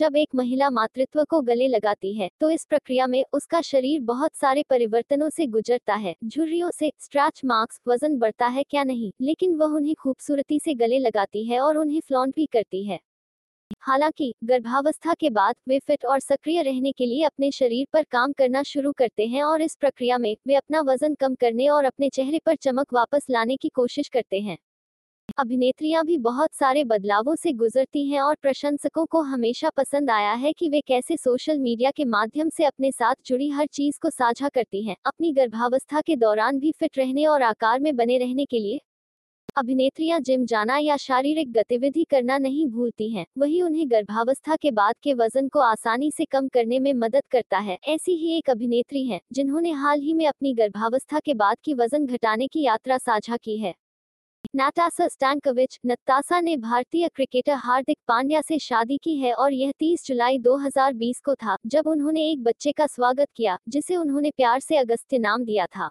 जब एक महिला मातृत्व को गले लगाती है तो इस प्रक्रिया में उसका शरीर बहुत सारे परिवर्तनों से गुजरता है। झुर्रियों से स्ट्रैच मार्क्स वज़न बढ़ता है क्या नहीं, लेकिन वह उन्हें खूबसूरती से गले लगाती है और उन्हें फ्लॉन्ट भी करती है। हालाँकि, गर्भावस्था के बाद, वे फिट और सक्रिय रहने के लिए अपने शरीर पर काम करना शुरू करते हैं और इस प्रक्रिया में, वे अपना वज़न कम करने और अपने चेहरे पर चमक वापस लाने की कोशिश करते हैं। अभिनेत्रियाँ भी बहुत सारे बदलावों से गुजरती हैं और प्रशंसकों को हमेशा पसंद आया है कि वे कैसे सोशल मीडिया के माध्यम से अपने साथ जुड़ी हर चीज़ को साझा करती हैं, अपनी गर्भावस्था के दौरान भी फिट रहने और आकार में बने रहने के लिए। अभिनेत्रियाँ जिम जाना या शारीरिक गतिविधि करना नहीं भूलती हैं, वही उन्हें गर्भावस्था के बाद के वज़न को आसानी से कम करने में मदद करता है। ऐसी ही एक अभिनेत्री हैं, जिन्होंने हाल ही में अपनी गर्भावस्था के बाद की वज़न घटाने की यात्रा साझा की है। नाटासा स्टैंकोविच नत्तासा ने भारतीय क्रिकेटर हार्दिक पांड्या से शादी की है और यह 30 जुलाई 2020 को था, जब उन्होंने एक बच्चे का स्वागत किया, जिसे उन्होंने प्यार से अगस्त्य नाम दिया था।